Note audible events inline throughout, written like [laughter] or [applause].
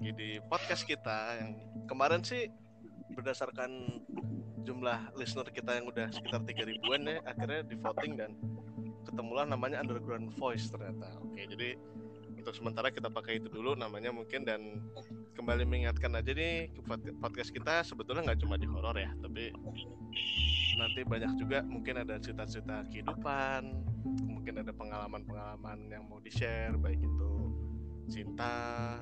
lagi di podcast kita yang kemarin sih berdasarkan jumlah listener kita yang udah sekitar tiga ribuan ya akhirnya di voting dan ketemulah namanya Underground Voice ternyata. Oke, jadi untuk sementara kita pakai itu dulu namanya mungkin dan kembali mengingatkan aja nih podcast kita sebetulnya nggak cuma di horor ya, tapi nanti banyak juga mungkin ada cerita-cerita kehidupan, mungkin ada pengalaman-pengalaman yang mau di-share baik itu cinta,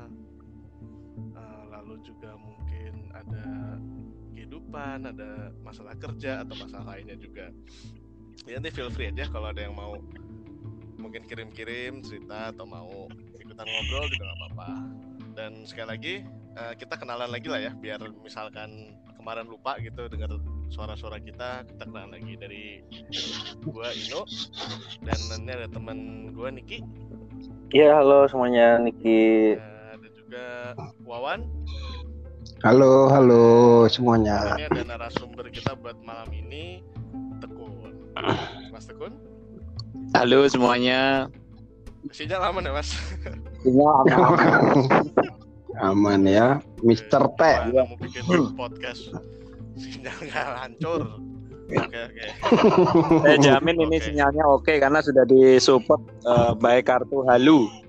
uh, lalu juga mungkin ada kehidupan, ada masalah kerja atau masalah lainnya juga. Ya nanti feel free aja kalau ada yang mau mungkin kirim-kirim cerita atau mau ikutan ngobrol juga nggak apa-apa. Dan sekali lagi uh, kita kenalan lagi lah ya, biar misalkan kemarin lupa gitu dengar suara-suara kita, kita kenalan lagi dari gua Ino dan nanti ada teman gua Niki. Iya, halo semuanya Niki. Uh, juga Wawan. Halo, halo semuanya. Ini ada narasumber kita buat malam ini, Tekun. Mas Tekun? Halo semuanya. Sinyal aman ya, Mas? Sinyal aman. [laughs] aman ya, Mister T. Ya. mau bikin podcast sinyal nggak hancur. Oke, oke. Saya jamin ini sinyalnya oke karena sudah disupport uh, baik kartu Halu.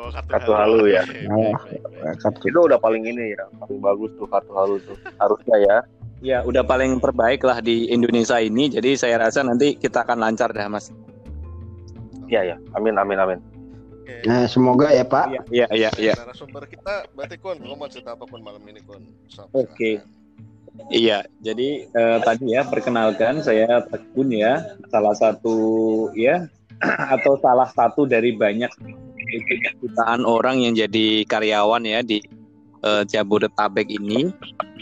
Oh, kartu, Kartu halu ya. Oh. baik. Kartu. Itu udah paling ini ya, paling bagus tuh kartu halu tuh. Harusnya ya. Ya udah paling terbaik lah di Indonesia ini. Jadi saya rasa nanti kita akan lancar dah mas. Iya ya. Amin amin amin. Oke. Nah, semoga ya Pak. Iya iya iya. iya. Narasumber kita berarti Kun, lo mau cerita apa pun malam ini Kun. So, Oke. silakan. Iya, jadi eh, tadi ya perkenalkan saya Tekun ya, salah satu ya [clears throat] atau salah satu dari banyak jutaan orang yang jadi karyawan ya di eh, Jabodetabek ini.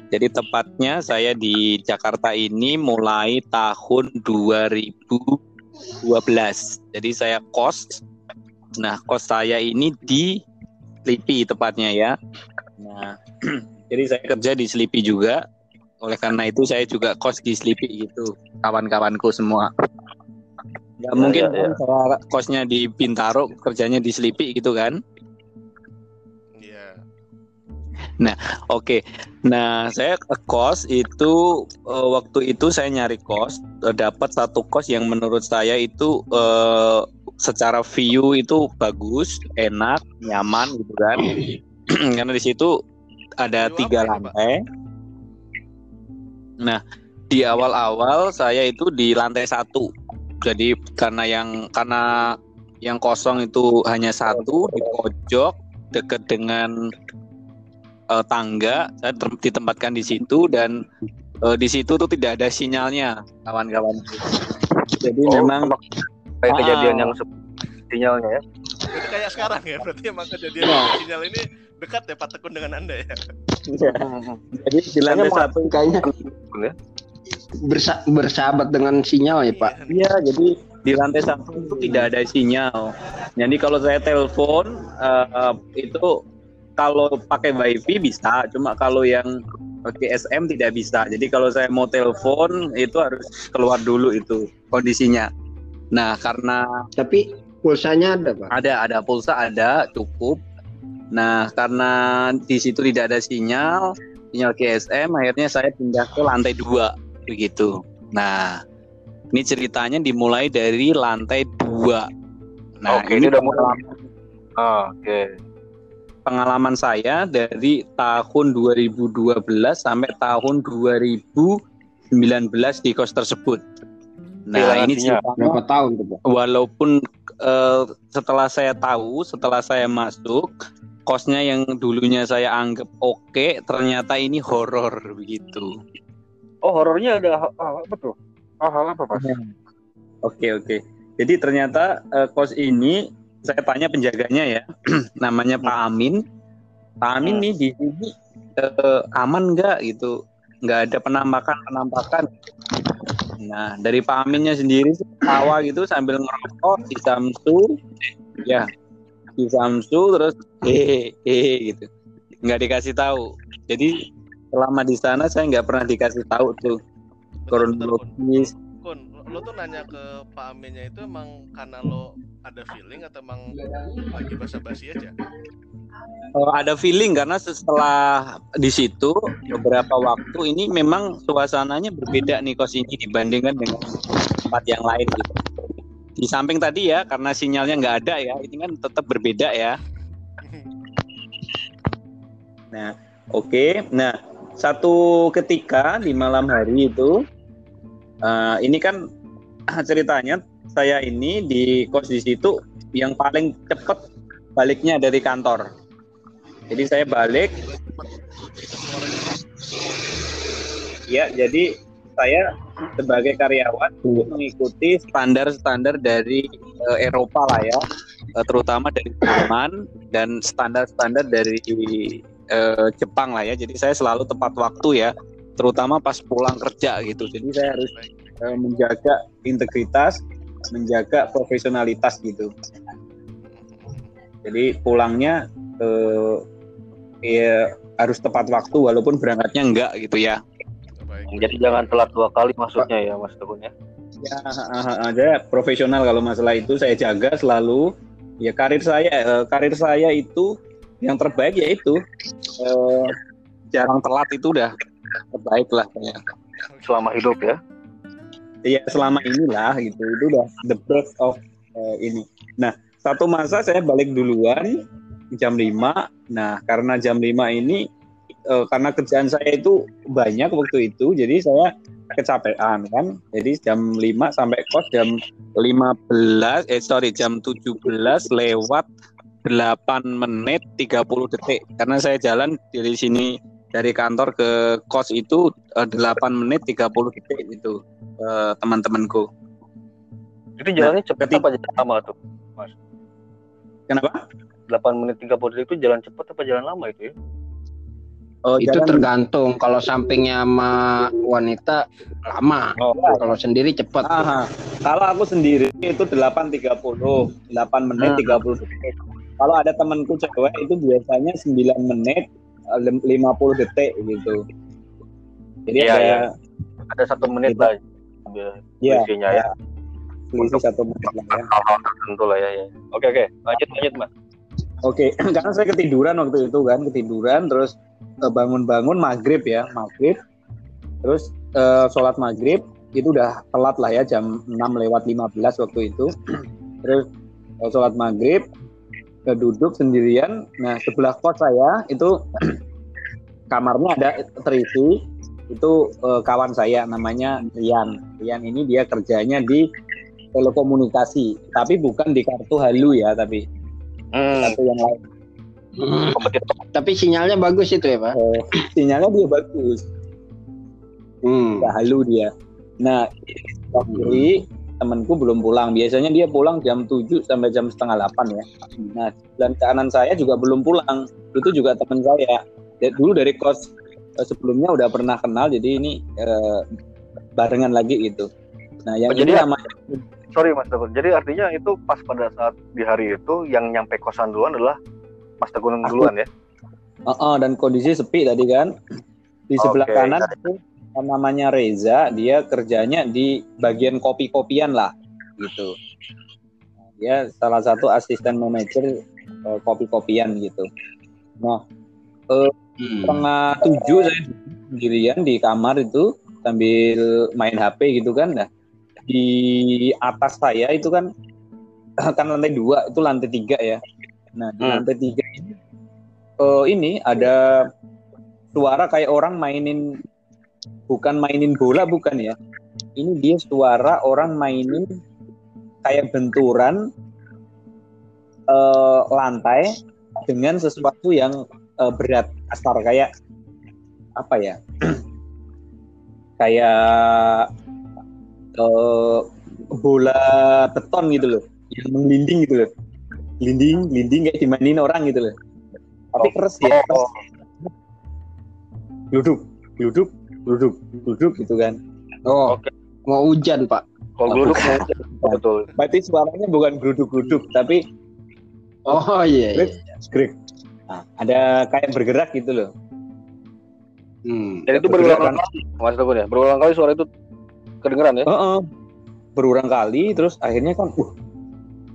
Jadi tepatnya saya di Jakarta ini mulai tahun 2012. Jadi saya kos. Nah, kos saya ini di Slipi tepatnya ya. Nah, [clears throat] jadi saya kerja di Slipi juga oleh karena itu saya juga kos di Slipi gitu kawan-kawanku semua nggak Ya, mungkin ya, ya. kan kosnya di Bintaro kerjanya di Slipi gitu kan Iya. oke nah saya ke kos itu eh, waktu itu saya nyari kos eh, dapat satu kos yang menurut saya itu eh, secara view itu bagus enak nyaman gitu kan [clears throat] karena di situ ada View tiga apa lantai Nah, di awal-awal saya itu di lantai satu. Jadi karena yang karena yang kosong itu hanya satu di pojok dekat dengan eh, tangga, saya ter- ditempatkan di situ dan eh, di situ tuh tidak ada sinyalnya, kawan-kawan. Jadi Oh, memang Kayak Ah. kejadian yang se- sinyalnya ya. Jadi kayak sekarang ya, berarti emang kejadian Iya. sinyal ini dekat ya Pak Tekun dengan Anda ya. jadi di lantai Kayaknya satu Kayaknya Ya. Bersa- bersahabat dengan sinyal ya Pak. Iya, jadi di lantai satu itu tidak ada sinyal. Jadi kalau saya telepon eh, itu kalau pakai wifi bisa, cuma kalau yang pakai SM tidak bisa. Jadi kalau saya mau telepon itu harus keluar dulu itu kondisinya. Nah, karena Tapi pulsanya ada Pak. ada ada pulsa ada cukup. Nah, karena di situ tidak ada sinyal, sinyal GSM, akhirnya saya pindah ke lantai dua begitu. Nah, ini ceritanya dimulai dari lantai dua. Nah, Oke, ini ini udah mulai. pengalaman, Ah, Oke. pengalaman saya dari tahun 2012 sampai tahun 2019 di kos tersebut. Nah, Kehilangan ini ceritanya Berapa tahun walaupun eh, setelah saya tahu, setelah saya masuk, kosnya yang dulunya saya anggap oke, ternyata ini horor begitu. Oh, horornya ada hal, apa tuh? Oh, hal apa, Mas? Oke oke. Jadi ternyata eh, kos ini saya tanya penjaganya ya, [clears throat] namanya Pak Amin. Pak Amin nih di sini eh, aman nggak gitu? Nggak ada penampakan penampakan. Nah dari Pak Aminnya sendiri tawa gitu sambil ngerokok di Samsu, ya di Samsu terus hehe hehe gitu, nggak dikasih tahu. Jadi selama di sana saya nggak pernah dikasih tahu tuh kronologis Kun, lo tuh nanya ke Pak Aminnya itu emang karena lo ada feeling atau emang lagi basa-basi aja? eh, ada feeling karena setelah di situ beberapa waktu ini memang suasananya berbeda nih kos ini dibandingkan dengan tempat yang lain gitu. Di samping tadi ya karena sinyalnya nggak ada ya, ini kan tetap berbeda ya. [laughs] Nah, oke. Nah, satu ketika di malam hari itu, eh, ini kan ceritanya saya ini di kos di situ yang paling cepat baliknya dari kantor. Jadi saya balik, ya. Jadi saya sebagai karyawan mengikuti standar-standar dari eh, Eropa lah ya, Eh, terutama dari Jerman dan standar-standar dari eh, Jepang lah ya. Jadi saya selalu tepat waktu ya, terutama pas pulang kerja gitu. Jadi saya harus eh, menjaga integritas, menjaga profesionalitas gitu. Jadi pulangnya eh, ya harus tepat waktu walaupun berangkatnya enggak gitu ya. Baik. Jadi jangan telat dua kali maksudnya ya Mas Tegun ya. Ya, ada profesional kalau masalah itu saya jaga selalu. Ya karir saya, eh, karir saya itu yang terbaik yaitu eh, jarang telat itu udah terbaik lah ya. Selama hidup ya. Iya selama inilah gitu itu udah the best of eh, ini. Nah satu masa saya balik duluan jam 5 Nah karena jam 5 ini eh, karena kerjaan saya itu banyak waktu itu jadi saya kecapean kan. Jadi jam 5 sampai kos jam 15 eh sorry jam 17 lewat 8 menit 30 detik karena saya jalan dari sini dari kantor ke kos itu eh, 8 menit 30 detik itu eh, teman-temanku. Itu jalannya cepat ketika- apa jalan lama tuh? Kenapa? 8 menit 30 detik itu jalan cepat apa jalan lama itu ya? Oh, Itu jalan- tergantung kalau sampingnya sama wanita lama. Oh, Kalau sendiri cepat. Kalau aku sendiri itu 8.30, 8 menit Hmm. 30 detik. Kalau ada temanku cewek itu biasanya 9 menit eh, lem- 50 detik gitu. Jadi Iya, ada iya. Ada satu menit Gitu. lah. Iya, Isinya ya. selisih satu menit lah ya. Hal-hal tertentu lah ya. ya. Oke oke. Lanjut lanjut Mas. Oke, [clears throat] karena saya ketiduran waktu itu kan, ketiduran terus eh, bangun-bangun maghrib ya, maghrib. Terus eh, sholat maghrib itu udah telat lah ya jam 6 lewat 15 waktu itu. [clears throat] Terus eh, sholat maghrib, eh, duduk sendirian. Nah sebelah kos saya itu [clears throat] kamarnya ada terisi. Itu eh, kawan saya namanya Rian. Rian ini dia kerjanya di telekomunikasi, tapi bukan di kartu halu ya, tapi Hmm, kartu yang lain. Hmm. Tapi sinyalnya bagus itu ya, Pak. Eh, sinyalnya dia bagus, Hmm. halu dia. Nah, kiri temanku belum pulang. Biasanya dia pulang jam 7 sampai jam setengah 8 ya. Nah, dan kanan saya juga belum pulang. Itu juga teman saya. Ya, dulu dari kos eh, sebelumnya udah pernah kenal, jadi ini eh, barengan lagi gitu. Nah, yang Oh, ini jadi- namanya Sorry Mas Tegun. Jadi artinya itu pas pada saat di hari itu yang nyampe kosan duluan adalah Mas Tegun Aku. duluan ya. Oh, oh, dan kondisi sepi tadi kan. Di sebelah Oke. kanan itu namanya Reza, dia kerjanya di bagian kopi-kopian lah gitu. Dia salah satu asisten manajer eh, kopi-kopian gitu. Nah, Hmm. setengah tujuh saya sendirian di kamar itu sambil main HP gitu kan. Nah, di atas saya itu kan [clears throat] kan lantai dua itu lantai tiga ya. Nah, di Hmm. lantai tiga ini eh, ini ada suara kayak orang mainin bukan mainin bola bukan ya. Ini dia suara orang mainin kayak benturan eh, lantai dengan sesuatu yang eh, berat kasar kayak apa ya [clears throat] kayak eh, bola beton gitu loh yang menggelinding gitu loh gelinding gelinding kayak dimainin orang gitu loh tapi keras ya keras. Duduk duduk duduk duduk gitu kan Oh, Oke. mau hujan, Pak. kalau geluduk [laughs] betul. berarti suaranya bukan geruduk-geruduk tapi Oh iya. iya. skrik nah, ada kayak bergerak gitu loh Hmm. Dan itu berulang kali Mas Tegun ya. Berulang kali suara itu kedengeran ya. Heeh. berulang kali terus akhirnya kan uh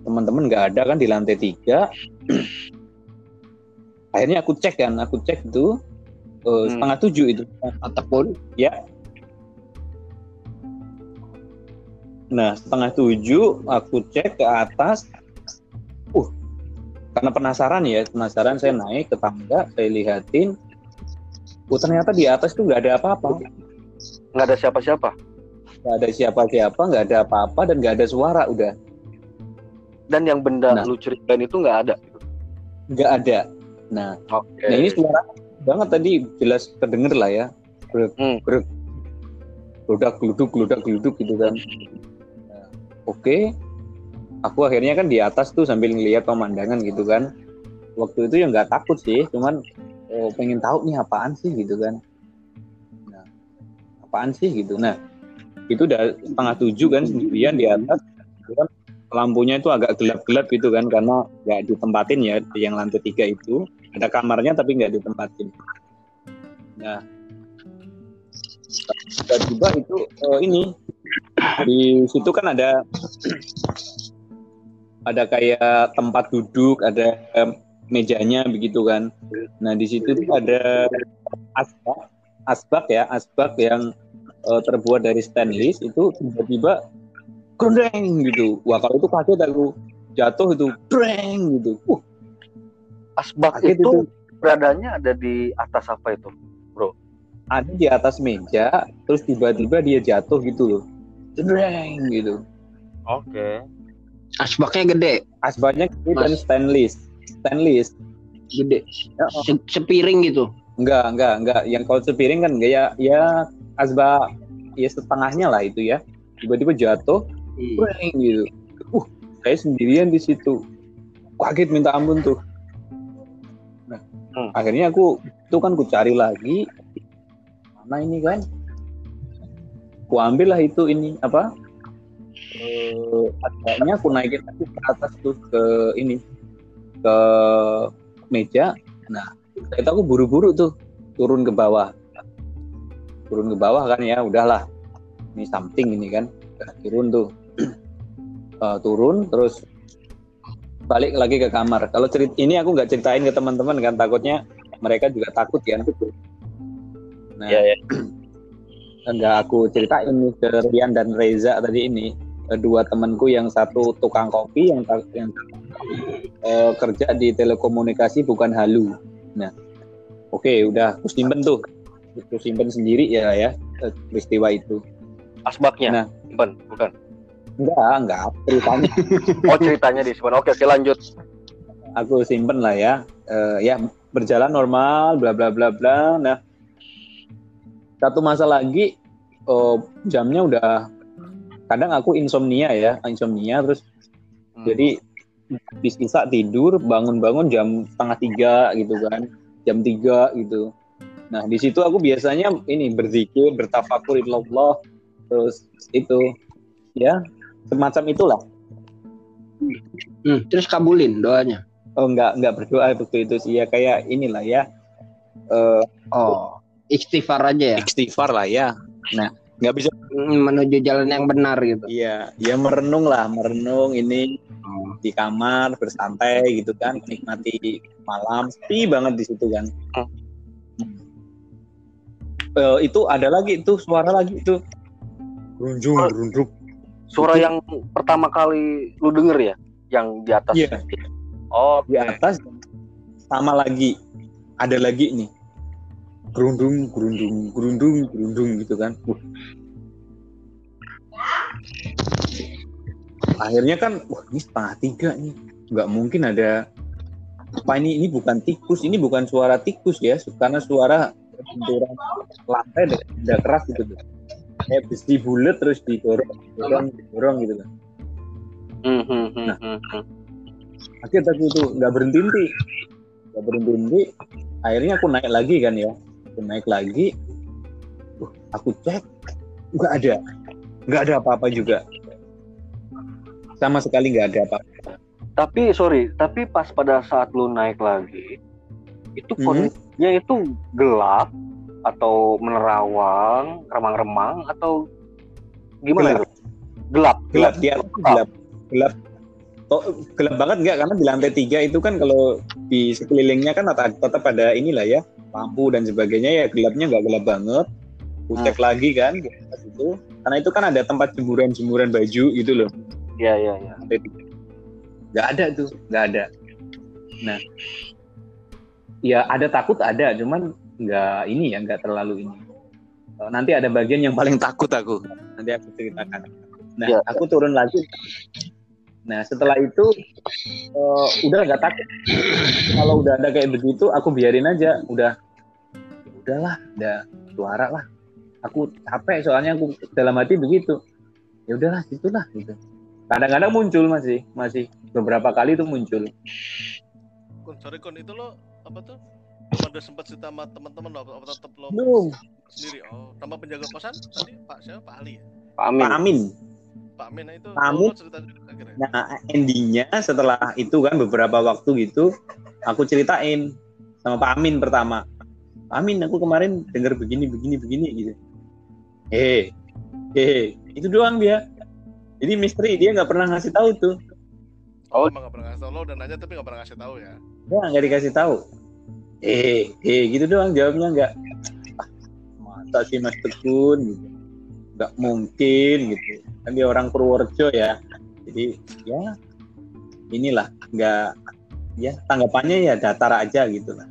teman-teman nggak ada kan di lantai tiga [clears throat] akhirnya aku cek kan aku cek itu eh, Hmm. setengah tujuh itu. Ataupun ya. Nah setengah tujuh aku cek ke atas. Uh karena penasaran ya penasaran saya naik ke tangga saya lihatin oh ternyata di atas tuh nggak ada apa-apa. Nggak ada siapa-siapa? Nggak ada siapa-siapa nggak ada apa-apa dan nggak ada suara udah. Dan yang benda Nah. lu ceritain itu nggak ada? Nggak ada. Nah oke. Nah ini suara banget tadi jelas kedenger lah ya. Brek, Hmm. brek. Geludak, geluduk, geludak, geluduk gitu kan. Nah, Oke, aku akhirnya kan di atas tuh sambil ngelihat pemandangan gitu kan. Waktu itu ya nggak takut sih, cuman oh, pengen tahu nih apaan sih gitu kan. Nah, apaan sih gitu. Nah, itu udah setengah tujuh kan sendirian di atas. Gitu kan. Lampunya itu agak gelap-gelap gitu kan karena nggak ditempatin ya yang lantai tiga itu ada kamarnya tapi nggak ditempatin. Nah, tiba-tiba itu eh, ini di situ kan ada ada kayak tempat duduk, ada mejanya begitu kan. Nah di situ tuh ada asbak, asbak ya, asbak yang eh, terbuat dari stainless itu tiba-tiba grondeng gitu. Wah kalau itu kaget aku jatuh itu breng gitu. Uh, asbak kaget itu beradanya ada di atas apa itu ada di atas meja terus tiba-tiba dia jatuh gitu loh Jreng gitu oke asbaknya gede, asbaknya gede Mas. dan stainless stainless gede. Se- sepiring gitu. enggak enggak enggak yang kalau sepiring kan enggak ya ya asbak ya setengahnya lah itu ya tiba-tiba jatuh Jreng gitu. Uh saya sendirian di situ. Kaget minta ampun tuh. Nah, Hmm. akhirnya aku itu kan ku cari lagi. Mana ini kan? Ku ambil lah itu ini apa? Eh agaknya aku naikin lagi ke atas tuh ke ini ke meja. Nah itu aku buru-buru tuh turun ke bawah. Turun ke bawah kan ya udahlah. Ini something ini kan Udah turun tuh Eh, turun terus balik lagi ke kamar. Kalau cerit ini aku nggak ceritain ke teman-teman kan takutnya mereka juga takut kan. Nah Iya, iya. [clears throat] nggak aku ceritain ke Rian dan Reza tadi ini Eh, dua temanku yang satu tukang kopi yang yang eh, kerja di telekomunikasi bukan halu. Nah oke udah aku simpen tuh. Aku simpen sendiri ya ya peristiwa itu. Asbaknya? Nah. bukan bukan enggak enggak. Ceritanya. [laughs] Oh ceritanya disimpan. Oke oke lanjut. Aku simpen lah ya. Eh, ya berjalan normal bla bla bla bla. Nah satu masa lagi oh, jamnya udah kadang aku insomnia ya insomnia terus. Hmm. jadi habis isa tidur bangun-bangun jam setengah tiga gitu kan. Jam tiga gitu. Nah di situ aku biasanya ini berzikir bertafakur ilallah terus itu ya semacam itulah Hmm, terus kabulin doanya. oh enggak enggak berdoa waktu itu sih ya kayak inilah ya eh Oh, istighfar aja ya. istighfar lah ya nah nggak bisa Hmm, Menuju jalan yang benar gitu. iya ya merenung lah merenung ini Oh. di kamar bersantai gitu kan nikmati malam sepi banget di situ kan Hmm. Eh, itu ada lagi itu suara lagi itu gerunjung Oh. gerundruk suara yang pertama kali lu denger ya? Yang di atas. Iya. oh. Di atas. Sama lagi. Ada lagi nih. Gerundung gerundung gerundung gerundung gitu kan. Wah. akhirnya kan wah ini setengah tiga nih. Nggak mungkin ada. Apa ini? Ini bukan tikus. Ini bukan suara tikus ya. Karena suara benturan lantai benda keras gitu. tuh kayak besi bulat terus didorong didorong didorong gitu kan. Hmm, hmm, hmm, Nah. hmm, hmm. akhirnya aku tuh nggak berhenti henti nggak berhenti henti akhirnya aku naik lagi kan ya. Aku naik lagi. Wah, aku cek. Nggak ada. Nggak ada apa-apa juga. Sama sekali nggak ada apa tapi sorry. Tapi pas pada saat lu naik lagi itu Hmm. kondisinya itu gelap atau menerawang remang-remang atau gimana Gelap. itu? Gelap. Gelap di atas tuh gelap. Gelap. Oh, gelap banget nggak? Karena di lantai tiga itu kan kalau di sekelilingnya kan tetap, tetap ada inilah ya lampu dan sebagainya ya. Gelapnya nggak gelap banget. Aku cek lagi kan itu. Karena itu kan ada tempat jemuran-jemuran baju gitu loh. Iya iya iya. sampai tiga. nggak ada tuh nggak ada. Nah. Ya ada takut ada cuman nggak ini ya nggak terlalu ini. Eh, nanti ada bagian yang paling takut aku. Nanti aku ceritakan. Nah Ya. aku turun lagi. Nah setelah itu eh, udah nggak takut. Kalau udah ada kayak begitu aku biarin aja. Udah "Ya udahlah udah suara lah. Aku capek soalnya aku dalam hati begitu. Ya udahlah itulah gitu. Kadang-kadang muncul masih masih beberapa kali itu muncul. Kun, sorry Kun, itu lo apa tuh? Pada sempat cerita sama teman-teman lo, apa tetap lo belum sendiri? Oh, nama penjaga kosan tadi Pak siapa? Pak Ali ya? Pak Amin. Pak Amin Pak Amin nah itu Pak Amin. cerita juga akhirnya. nah endingnya setelah itu kan beberapa waktu gitu aku ceritain sama Pak Amin pertama Pak Amin aku kemarin dengar begini begini begini gitu eh eh itu doang dia jadi misteri dia nggak pernah ngasih tahu tuh Oh. Emang gak pernah ngasih tau lo udah nanya tapi gak pernah ngasih tahu ya. dia nggak dikasih tahu eh eh gitu doang jawabnya nggak. Masa sih Mas Tekun gitu nggak mungkin gitu. Kan dia orang Purworejo ya. Jadi ya inilah nggak ya tanggapannya ya datar aja gitu lah.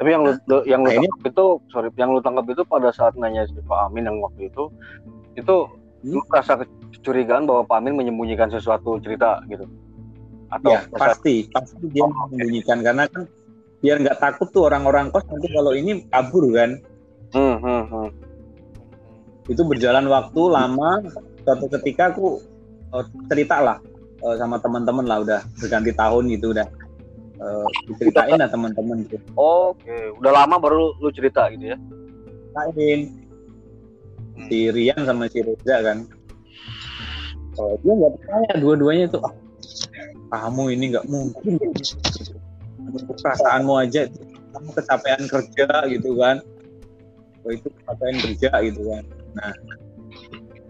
Tapi yang lu lu- yang lu Nah, ini- tangkap itu sorry, yang lu tangkap itu pada saat nanya si Pak Amin yang waktu itu itu Hmm? lu merasa kecurigaan bahwa Pak Amin menyembunyikan sesuatu cerita gitu. Atau ya pasti pasti dia menyembunyikan. Karena kan biar nggak takut tuh orang-orang kos nanti kalau ini kabur kan? Hmm, hmm, hmm. itu berjalan waktu lama. Suatu ketika aku eh, cerita lah eh, sama teman-teman lah udah berganti tahun gitu udah. Eh, diceritain lah teman-teman gitu. Oke, udah lama baru lu cerita gitu ya. ceritain. Si Rian sama si Reza kan? Kalau dia nggak percaya dua-duanya itu ah, kamu ini nggak mungkin perasaanmu aja kamu kecapean kerja gitu kan. Oh, itu kecapean kerja gitu kan. Nah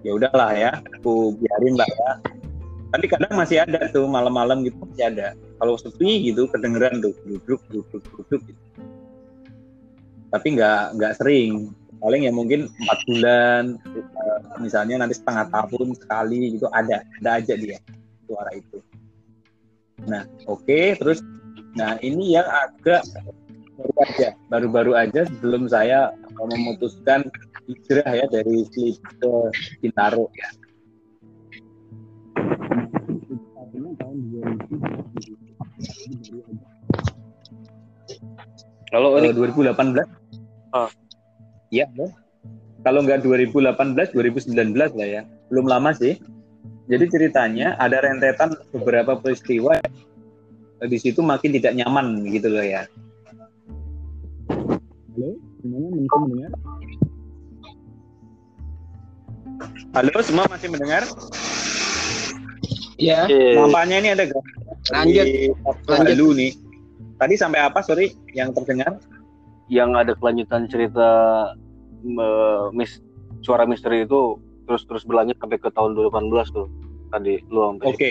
ya udahlah ya aku biarin lah ya. Tapi kadang masih ada tuh malam-malam gitu masih ada. Kalau sepi gitu kedengeran tuh duduk duduk duduk gitu. tapi nggak nggak sering. Paling ya mungkin empat bulan eh, misalnya nanti setengah tahun sekali gitu ada ada aja dia suara itu. Nah oke terus nah ini yang agak baru aja baru-baru aja sebelum saya memutuskan hijrah ya dari Sleep ke Bintaro ya Kalau Eh, ini 2018 Ah. Iya, kalau nggak 2018, 2019 lah ya. Belum lama sih. Jadi ceritanya ada rentetan beberapa peristiwa eh, di situ makin tidak nyaman gitu loh ya. Halo, gimana masih mendengar? Halo, semua masih mendengar? Ya, Oke. Nampaknya ini ada? Lanjut. Lanjut. Halo nih. Tadi sampai apa, sorry, yang terdengar? yang ada kelanjutan cerita eh, mis suara misteri itu terus terus berlanjut sampai ke tahun 2018 tuh tadi lu sampai Oke.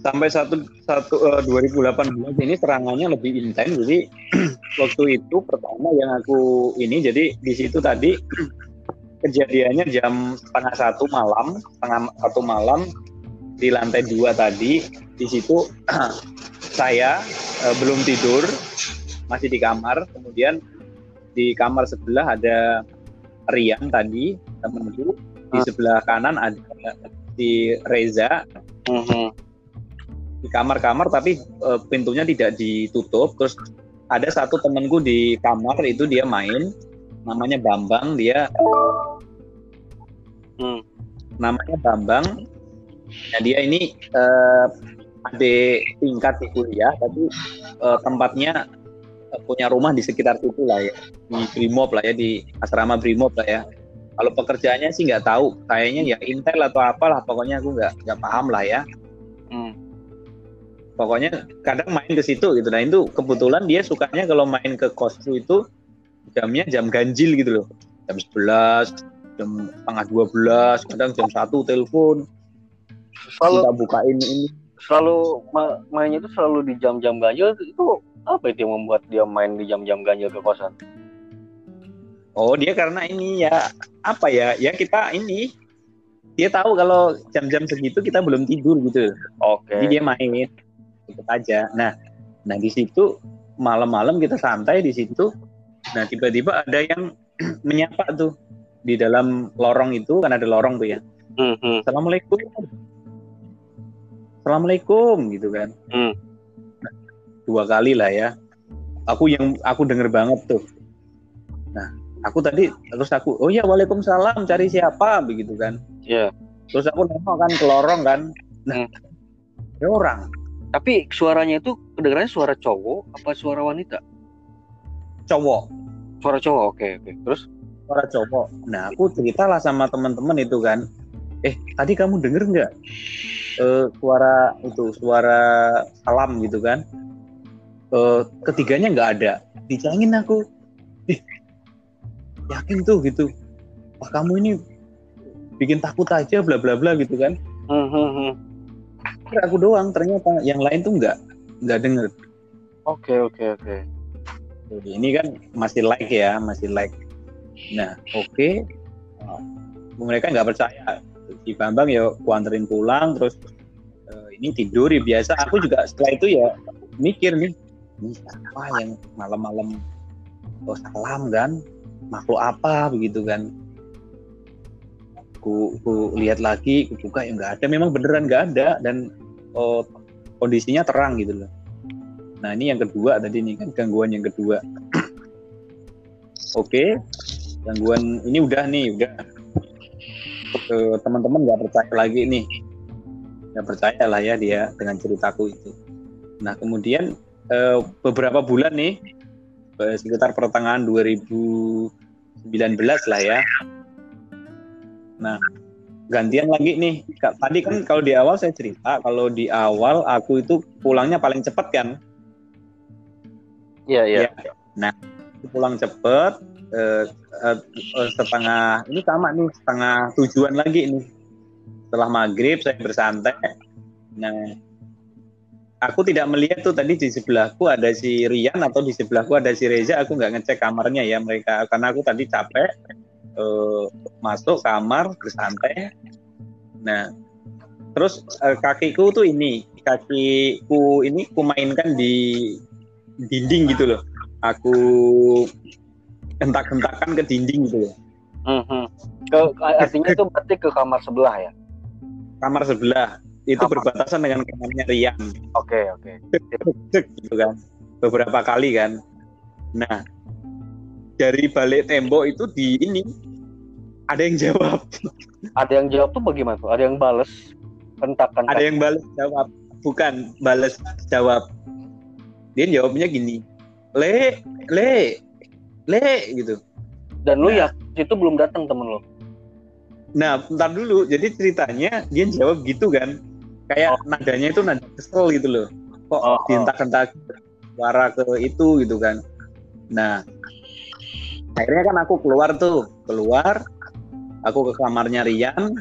Sampai satu satu eh, 2018 ini serangannya lebih intens. Jadi [clears throat] waktu itu pertama yang aku ini jadi di situ tadi kejadiannya jam setengah satu malam, setengah satu malam di lantai dua tadi. Di situ [clears throat] saya eh, belum tidur, masih di kamar. Kemudian di kamar sebelah ada Rian tadi temenku. Di Ah. sebelah kanan ada si Reza Mhm. Di kamar-kamar tapi eh, pintunya tidak ditutup. Terus ada satu temenku di kamar itu dia main. Namanya Bambang dia Hmm. namanya Bambang. Nah dia ini eh, adik tingkat di kuliah tapi eh, tempatnya eh, punya rumah di sekitar situ lah ya. Di Brimob lah ya di asrama Brimob lah ya. Kalau pekerjaannya sih nggak tahu. Kayaknya ya intel atau apalah pokoknya aku nggak nggak paham lah ya. Pokoknya kadang main ke situ gitu nah itu kebetulan dia sukanya kalau main ke kosku itu jamnya jam ganjil gitu loh jam 11 jam setengah 12 kadang jam satu telepon Kalau kita bukain ini selalu ma- mainnya itu selalu di jam-jam ganjil itu apa itu yang membuat dia main di jam-jam ganjil ke kosan? Oh dia karena ini ya apa ya ya kita ini dia tahu kalau jam-jam segitu kita belum tidur gitu. Oke. Jadi dia main ikut aja. Nah, nah di situ malam-malam kita santai di situ. Nah tiba-tiba ada yang [clears throat] menyapa tuh di dalam lorong itu kan ada lorong tuh ya. Hmm, hmm. Assalamualaikum. Assalamualaikum gitu kan. Hmm. Nah, dua kali lah ya. Aku yang aku denger banget tuh. Nah, aku tadi terus aku, oh ya waalaikumsalam, cari siapa begitu kan. Iya. Terus aku nengok kan ke lorong kan. Nah, Hmm. ada orang Tapi suaranya itu kedengarannya suara cowok apa suara wanita? cowok, Suara cowok. Oke, oke. Terus suara cowok. Nah, aku ceritalah sama teman-teman itu kan. Eh, tadi kamu denger nggak eh, suara itu suara salam gitu kan? Eh, ketiganya nggak ada. Dicangin aku. Ih, yakin tuh gitu. Wah kamu ini bikin takut aja bla bla bla gitu kan. hmm, hmm. Aku doang ternyata yang lain tuh nggak nggak denger. Oke, oke, oke. Jadi ini kan masih like ya, masih like. Nah, oke. Nah, Mereka nggak percaya. Si Bambang ya aku anterin pulang, terus eh, ini tidur ya biasa. Aku juga setelah itu ya mikir nih, ini siapa yang malam-malam oh, salam kan? Makhluk apa begitu kan? Ku, ku lihat lagi, ku buka ya nggak ada. Memang beneran nggak ada dan oh, kondisinya terang gitu loh. Nah ini yang kedua tadi nih kan gangguan yang kedua. Oke, gangguan ini udah nih udah teman-teman nggak percaya lagi nih, nggak percaya lah ya dia dengan ceritaku itu. Nah kemudian eh, beberapa bulan nih sekitar pertengahan 2019 lah ya. Nah gantian lagi nih. Kak, Tadi kan kalau di awal saya cerita kalau di awal aku itu pulangnya paling cepat kan. Iya, iya. Ya. Nah, pulang cepet eh, eh, eh, setengah ini sama nih setengah tujuan lagi nih. Setelah maghrib saya bersantai. Nah, aku tidak melihat tuh tadi di sebelahku ada si Rian atau di sebelahku ada si Reza. Aku nggak ngecek kamarnya ya mereka karena aku tadi capek eh, masuk kamar bersantai. Nah, terus eh, kakiku tuh ini kakiku ini kumainkan di dinding gitu loh. Aku hentak-hentakan ke dinding gitu loh. Hmm, hmm. Ke, artinya itu berarti ke kamar sebelah ya? Kamar sebelah itu Kamar. berbatasan dengan kamarnya Rian. Oke, oke. Cek gitu kan. Beberapa kali kan. Nah, dari balik tembok itu di ini ada yang jawab, Ada yang jawab tuh bagaimana tuh? Ada yang bales hentakan ada yang balas jawab, bukan balas jawab. Dia jawabnya gini, le, le, le gitu. dan lu Nah. ya itu belum datang temen lu. Nah, ntar dulu. Jadi ceritanya dia jawab gitu kan. Kayak nadanya itu nada kesel gitu loh. Kok Oh, oh. dihentak-hentak suara ke itu gitu kan. Nah, akhirnya kan aku keluar tuh. Keluar, aku ke kamarnya Rian.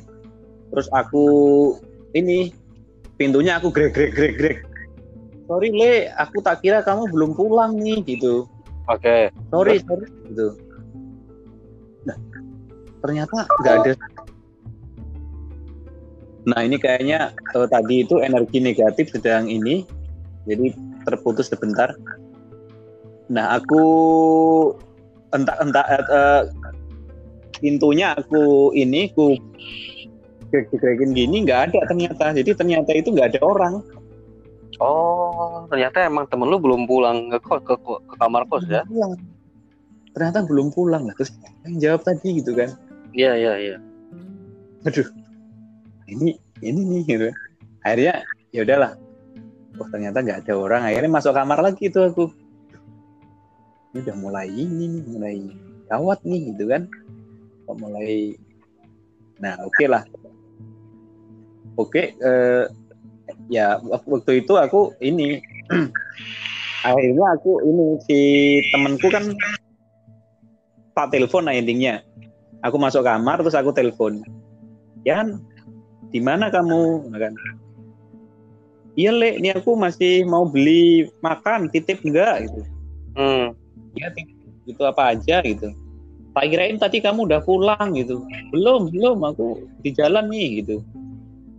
Terus aku ini pintunya aku grek grek grek grek. Sorry Le, aku tak kira kamu belum pulang nih gitu Oke. sorry sorry gitu nah ternyata nggak ada nah ini kayaknya eh, tadi itu energi negatif sedang ini jadi terputus sebentar nah aku entah entah eh, pintunya aku ini aku grek-grekin gini nggak ada ternyata. Jadi ternyata itu nggak ada orang. Oh, ternyata emang temen lu belum pulang ke kos ke, ke kamar kos ya? pulang. Ternyata belum pulang lah. Terus yang jawab tadi gitu kan. Iya, iya, iya. aduh ini ini nih gitu. Akhirnya ya udahlah. Oh ternyata nggak ada orang. Akhirnya masuk kamar lagi itu aku ini udah mulai ini mulai gawat nih gitu kan? Kok mulai nah oke lah. Oke eh, ya wak- waktu itu aku ini [clears throat] akhirnya aku ini si temanku kan tak telepon nah intinya aku masuk kamar terus aku telepon Yan di mana kamu? Nah kan. Iya le ini aku masih mau beli makan titip enggak? Gitu. Hmm. Titip gitu apa aja gitu. Tak kirain tadi kamu udah pulang gitu. Belum belum aku di jalan nih gitu.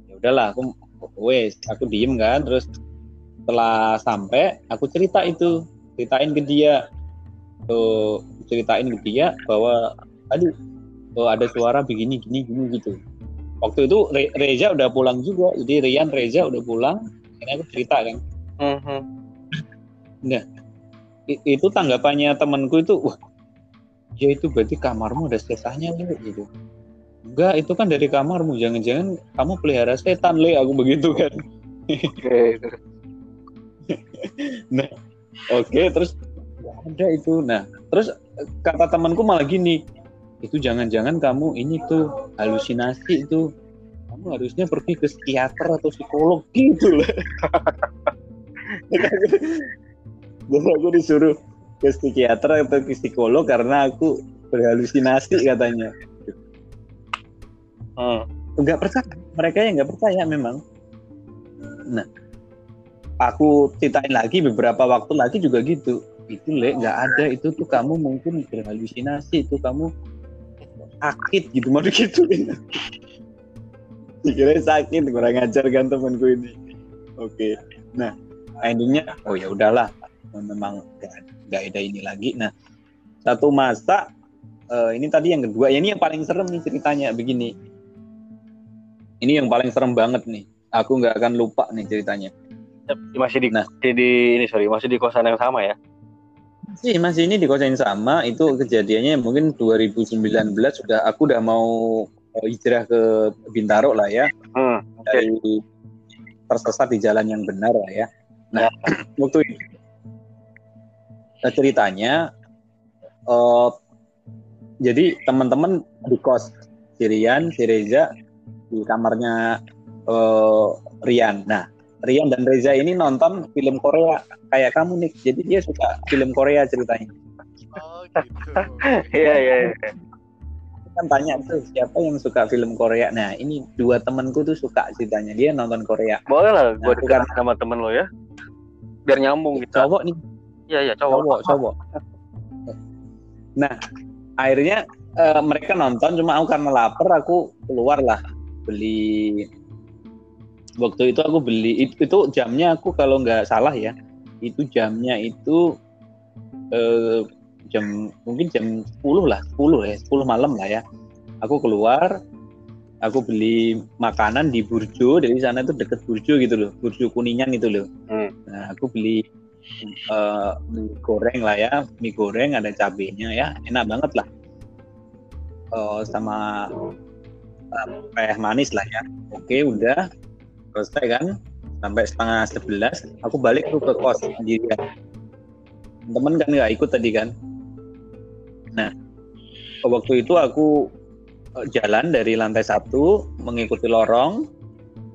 Ya udahlah aku wes aku diem kan. Terus setelah sampai aku cerita itu. Ceritain ke dia. Tuh ceritain ke dia bahwa tadi oh, ada suara begini gini gini gitu. Waktu itu Re- Reza udah pulang juga. Jadi Rian Reza udah pulang. Ini aku cerita kan. Mhm. I- itu tanggapannya temanku itu wah ya itu berarti kamarmu ada setannya Le gitu. Enggak itu kan dari kamarmu jangan-jangan kamu pelihara setan le aku begitu kan. Oke. [laughs] oke terus nggak ada itu. Nah terus kata temanku malah gini itu jangan-jangan kamu ini tuh halusinasi itu kamu harusnya pergi ke psikiater atau psikolog gitu lah [laughs] jadi aku disuruh ke psikiater atau ke psikolog karena aku berhalusinasi katanya. Hmm. nggak percaya. Mereka yang nggak percaya memang. Nah aku ceritain lagi beberapa waktu lagi juga gitu. Itu le nggak ada. Itu tuh kamu mungkin berhalusinasi. Itu kamu sakit gitu. Mau gitu. Kira sakit kurang ajar kan temanku ini. Oke. Nah endingnya oh ya udahlah memang nggak ada ini lagi. Nah satu masa eh, ini tadi yang kedua. Ya ini yang paling serem nih ceritanya. Begini. Ini yang paling serem banget nih. Aku nggak akan lupa nih ceritanya. Masih di, Nah. masih di ini sorry masih di kosan yang sama ya. masih masih ini di kosan yang sama. Itu kejadiannya mungkin 2019 sudah aku udah mau eh, hijrah ke Bintaro lah ya. Hmm. dari tersesat di jalan yang benar lah ya. Nah, [clears throat] waktu itu eh, ceritanya eh jadi teman-teman di kos si Rian, si Reza di kamarnya eh, Rian. Nah, Rian dan Reza ini nonton film Korea kayak kamu nih. Jadi dia suka film Korea ceritanya. Oh gitu. [laughs] Iya iya. iya. Kan tanya tuh siapa yang suka film Korea. Nah, ini dua temanku tuh suka ceritanya. Dia nonton Korea. Boleh lah gue Nah, dekat sama temen lo ya. Biar nyambung kita. Cowok nih Iya iya cowok. cowok cowok nah akhirnya eh, mereka nonton cuma aku karena lapar aku keluar lah beli waktu itu aku beli itu, itu jamnya aku kalau nggak salah ya itu jamnya itu eh, jam mungkin jam 10 lah 10 ya 10 malam lah ya aku keluar aku beli makanan di Burjo dari sana itu deket Burjo gitu loh Burjo Kuningan itu loh Hmm. nah aku beli eh, mie goreng lah ya. Mie goreng ada cabenya ya. Enak banget lah. Eh, sama eh, teh manis lah ya. Oke udah. Selesai kan? Sampai setengah sebelas. Aku balik tuh ke kos sendirian. Temen kan nggak ikut tadi kan? Nah waktu itu aku jalan dari lantai satu mengikuti lorong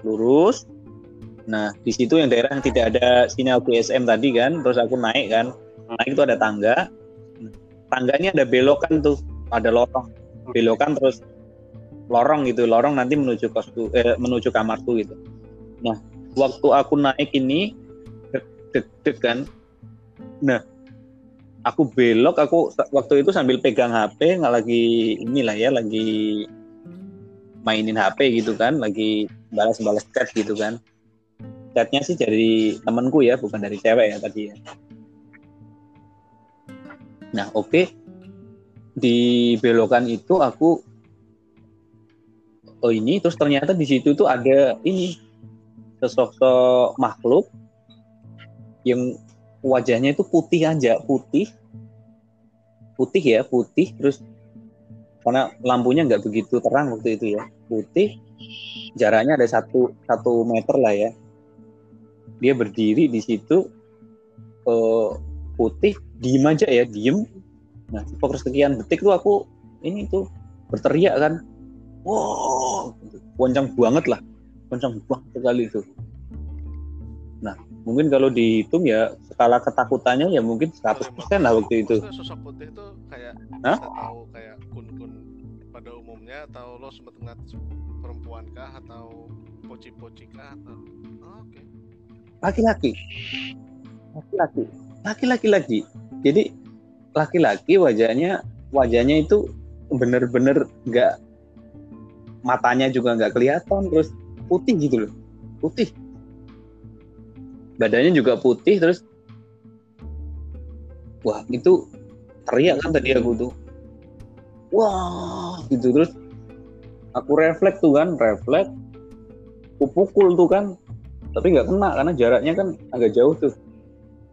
lurus nah di situ yang daerah yang tidak ada sinyal GSM tadi kan terus aku naik kan naik itu ada tangga. Tangganya ada belokan tuh ada lorong. Belokan terus lorong gitu lorong nanti menuju kosku eh, menuju kamarku gitu. Nah waktu aku naik ini deg-deg kan. Nah aku belok aku waktu itu sambil pegang HP nggak lagi inilah ya lagi mainin HP gitu kan lagi balas-balas chat gitu kan chatnya sih dari temanku ya bukan dari cewek ya tadi ya. Nah oke. Di belokan itu aku oh ini terus ternyata di situ tuh ada ini sesosok makhluk yang wajahnya itu putih aja putih. Putih ya putih terus karena lampunya nggak begitu terang waktu itu ya putih. Jaraknya ada satu satu meter lah ya dia berdiri di situ eh, putih diem aja ya diem. Nah per sekian detik tuh aku ini tuh berteriak kan. Wow kencang banget lah. Kencang banget sekali itu. Nah mungkin kalau dihitung ya skala ketakutannya ya mungkin 100% lah waktu itu. Sosok putih itu kayak Hah? tahu kayak kun-kun pada umumnya atau lo sempat ngeliat perempuan kah atau poci-poci kah atau oh, oke laki-laki. Laki-laki. Laki-laki lagi. Jadi laki-laki wajahnya wajahnya itu bener-bener nggak matanya juga nggak kelihatan terus putih gitu loh. Putih. Badannya juga putih terus wah itu teriak kan tadi aku tuh. Wah gitu. Terus aku refleks tuh kan refleks. Aku pukul tuh kan tapi nggak kena karena jaraknya kan agak jauh tuh.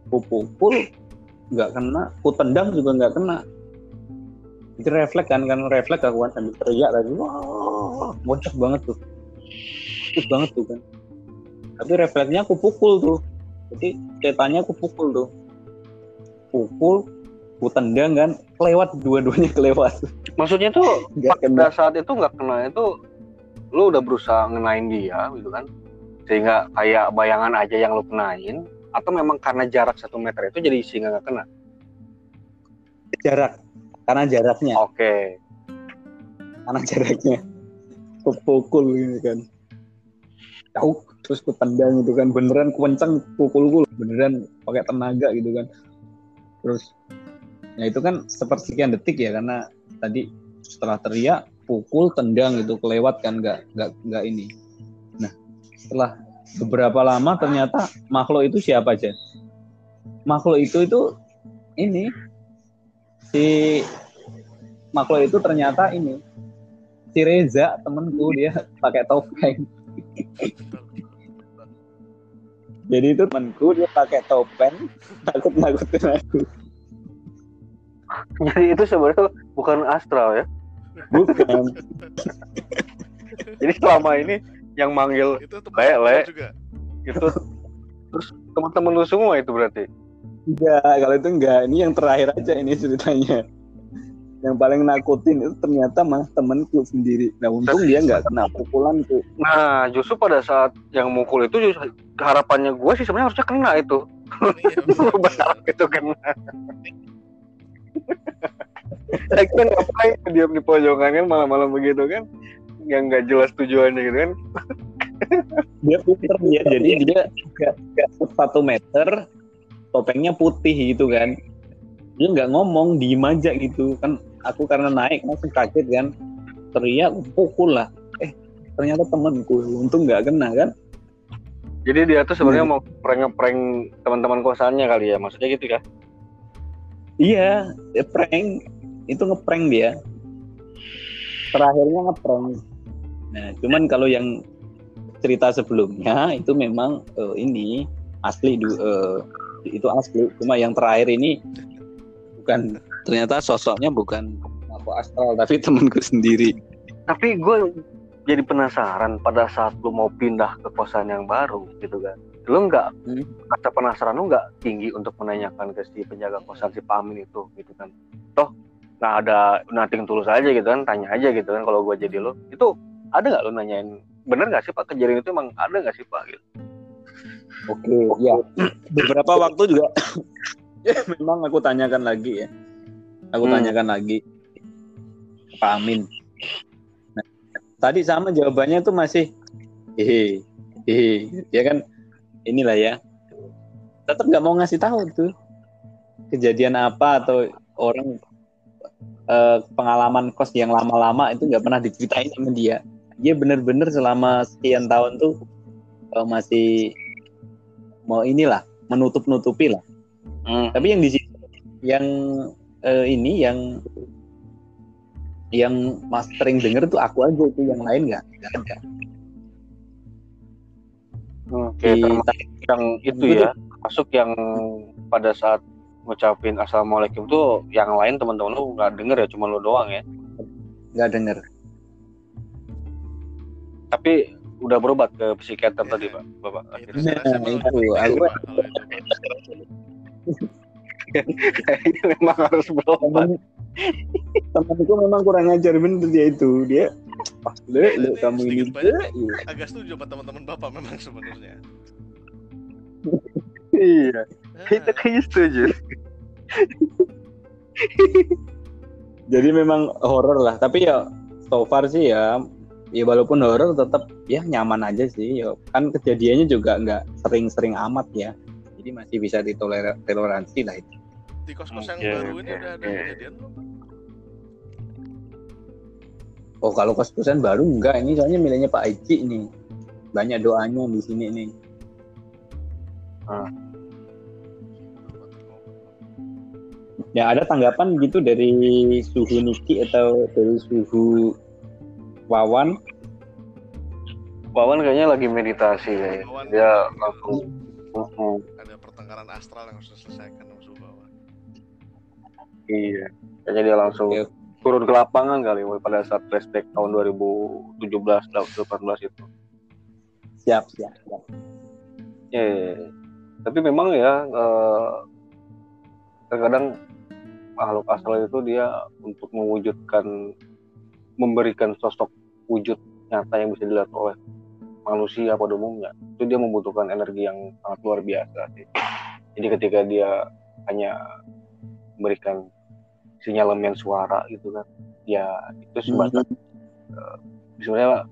Aku pukul nggak kena aku tendang juga nggak kena. Itu refleks kan kan refleks aku kan sambil teriak tadi. Wah bocah banget tuh. Terus banget tuh kan. Tapi refleksnya aku pukul tuh. Jadi ceritanya aku pukul tuh. Pukul aku tendang kan kelewat dua-duanya kelewat. Maksudnya tuh pada saat itu nggak kena itu lu udah berusaha ngenain dia gitu kan sehingga kayak bayangan aja yang lu kenain atau memang karena jarak satu meter itu jadi sehingga nggak kena? Jarak karena jaraknya. Oke. Karena jaraknya. Aku pukul gitu kan. Jauh terus ku tendang gitu kan. Beneran kencang pukulku beneran pakai tenaga gitu kan. Terus ya itu kan sepersekian detik ya karena tadi setelah teriak pukul tendang gitu kelewat kan nggak nggak nggak ini setelah beberapa lama ternyata makhluk itu siapa aja makhluk itu itu ini. Si makhluk itu ternyata ini. Si Reza temenku dia pakai topeng. Jadi itu temanku dia pakai topeng. Takut nakutin aku. Jadi [laughs] itu sebenarnya bukan astral ya? Bukan. Jadi selama ini yang manggil itu teman Le, Le. juga. Itu terus teman-teman lu semua itu berarti? Enggak kalau itu enggak. Ini yang terakhir aja ini ceritanya. Yang paling nakutin itu ternyata mas temenku sendiri. Nah untung dia nggak kena pukulan tuh. Nah justru pada saat yang mukul itu justru harapannya gue sih sebenarnya harusnya kena itu. Iya, [laughs] berharap itu kena. Lagi kan ngapain diam di pojokan kan malam-malam begitu kan yang nggak jelas tujuannya gitu kan. Dia pinter dia jadi dia nggak nggak satu meter topengnya putih gitu kan. Dia nggak ngomong diem aja gitu. Kan aku karena naik langsung kaget kan. Teriak pukul lah. Eh ternyata temanku untung nggak kena kan. Jadi dia tuh sebenarnya mau prank-prank teman-teman kosannya kali ya maksudnya gitu ya iya prank. Itu ngeprank dia. Terakhirnya ngeprank nah cuman kalau yang cerita sebelumnya itu memang eh, ini asli eh, itu asli. Cuma yang terakhir ini bukan ternyata sosoknya bukan aku astral tapi temanku sendiri. Tapi gue jadi penasaran pada saat lu mau pindah ke kosan yang baru gitu kan. Lu nggak Hmm. rasa penasaran lu nggak tinggi untuk menanyakan ke si penjaga kosan si Pamin itu gitu kan. Toh nggak ada nating tulus aja gitu kan tanya aja gitu kan kalau gue jadi lu. Itu ada nggak lu nanyain bener nggak sih pak kejadian itu emang ada nggak sih pak gitu Oke, ya. [clears throat] Beberapa waktu juga [clears throat] memang aku tanyakan lagi ya. Aku Hmm. tanyakan lagi Pak Amin. Nah, tadi sama jawabannya tuh masih hehe, hehe. Ya kan inilah ya. Tetap nggak mau ngasih tahu tuh kejadian apa atau orang eh, pengalaman kos yang lama-lama itu nggak pernah diceritain sama dia. Dia bener-bener selama sekian tahun tuh eh, masih mau inilah menutup-nutupi lah. Hmm. Tapi yang di sini yang eh, ini yang yang mas sering denger tuh aku aja itu yang lain nggak nggak ada. Oke, Di- termasuk yang itu ya, masuk yang pada saat ngucapin assalamualaikum tuh yang lain teman-teman lu nggak denger ya, cuma lu doang ya. nggak denger. Tapi udah berobat ke psikiater tadi pak, bapak. Itu akhirnya. Nah, malah itu, aku- itu. Kayaknya memang harus berobat. Temenku memang kurang ajar bener dia itu dia pas le, le Ini kamu ini banyak le, iya. agak setuju sama teman-teman bapak memang sebenarnya Iya, Ah, kita kayaknya setuju. jadi memang horor lah tapi ya so far sih ya ya walaupun horor tetap ya nyaman aja sih. Ya kan kejadiannya juga nggak sering-sering amat ya. Jadi masih bisa ditoleransi lah itu. Di kos-kos yang Oke, baru ini udah ada oke. kejadian belum? oh kalau kos-kosan baru enggak ini soalnya miliknya Pak Aji nih. Banyak doanya di sini nih. Ya ada tanggapan gitu dari suhu Niki atau dari suhu Wawan Wawan kayaknya lagi meditasi kayaknya. Wawan Dia langsung ada pertengkaran astral yang harus diselesaikan sama suhu bawah. Iya. Kayaknya dia langsung Oke. turun ke lapangan kali Woy, pada saat flashback tahun 2017 2018 itu. siap siap, siap. Iya, iya, iya. Tapi memang ya eh, terkadang makhluk astral itu dia untuk mewujudkan memberikan sosok wujud nyata yang bisa dilihat oleh manusia pada umumnya itu dia membutuhkan energi yang sangat luar biasa sih. Jadi ketika dia hanya memberikan sinyalemen suara gitu kan, ya itu sebatas eh, sebenarnya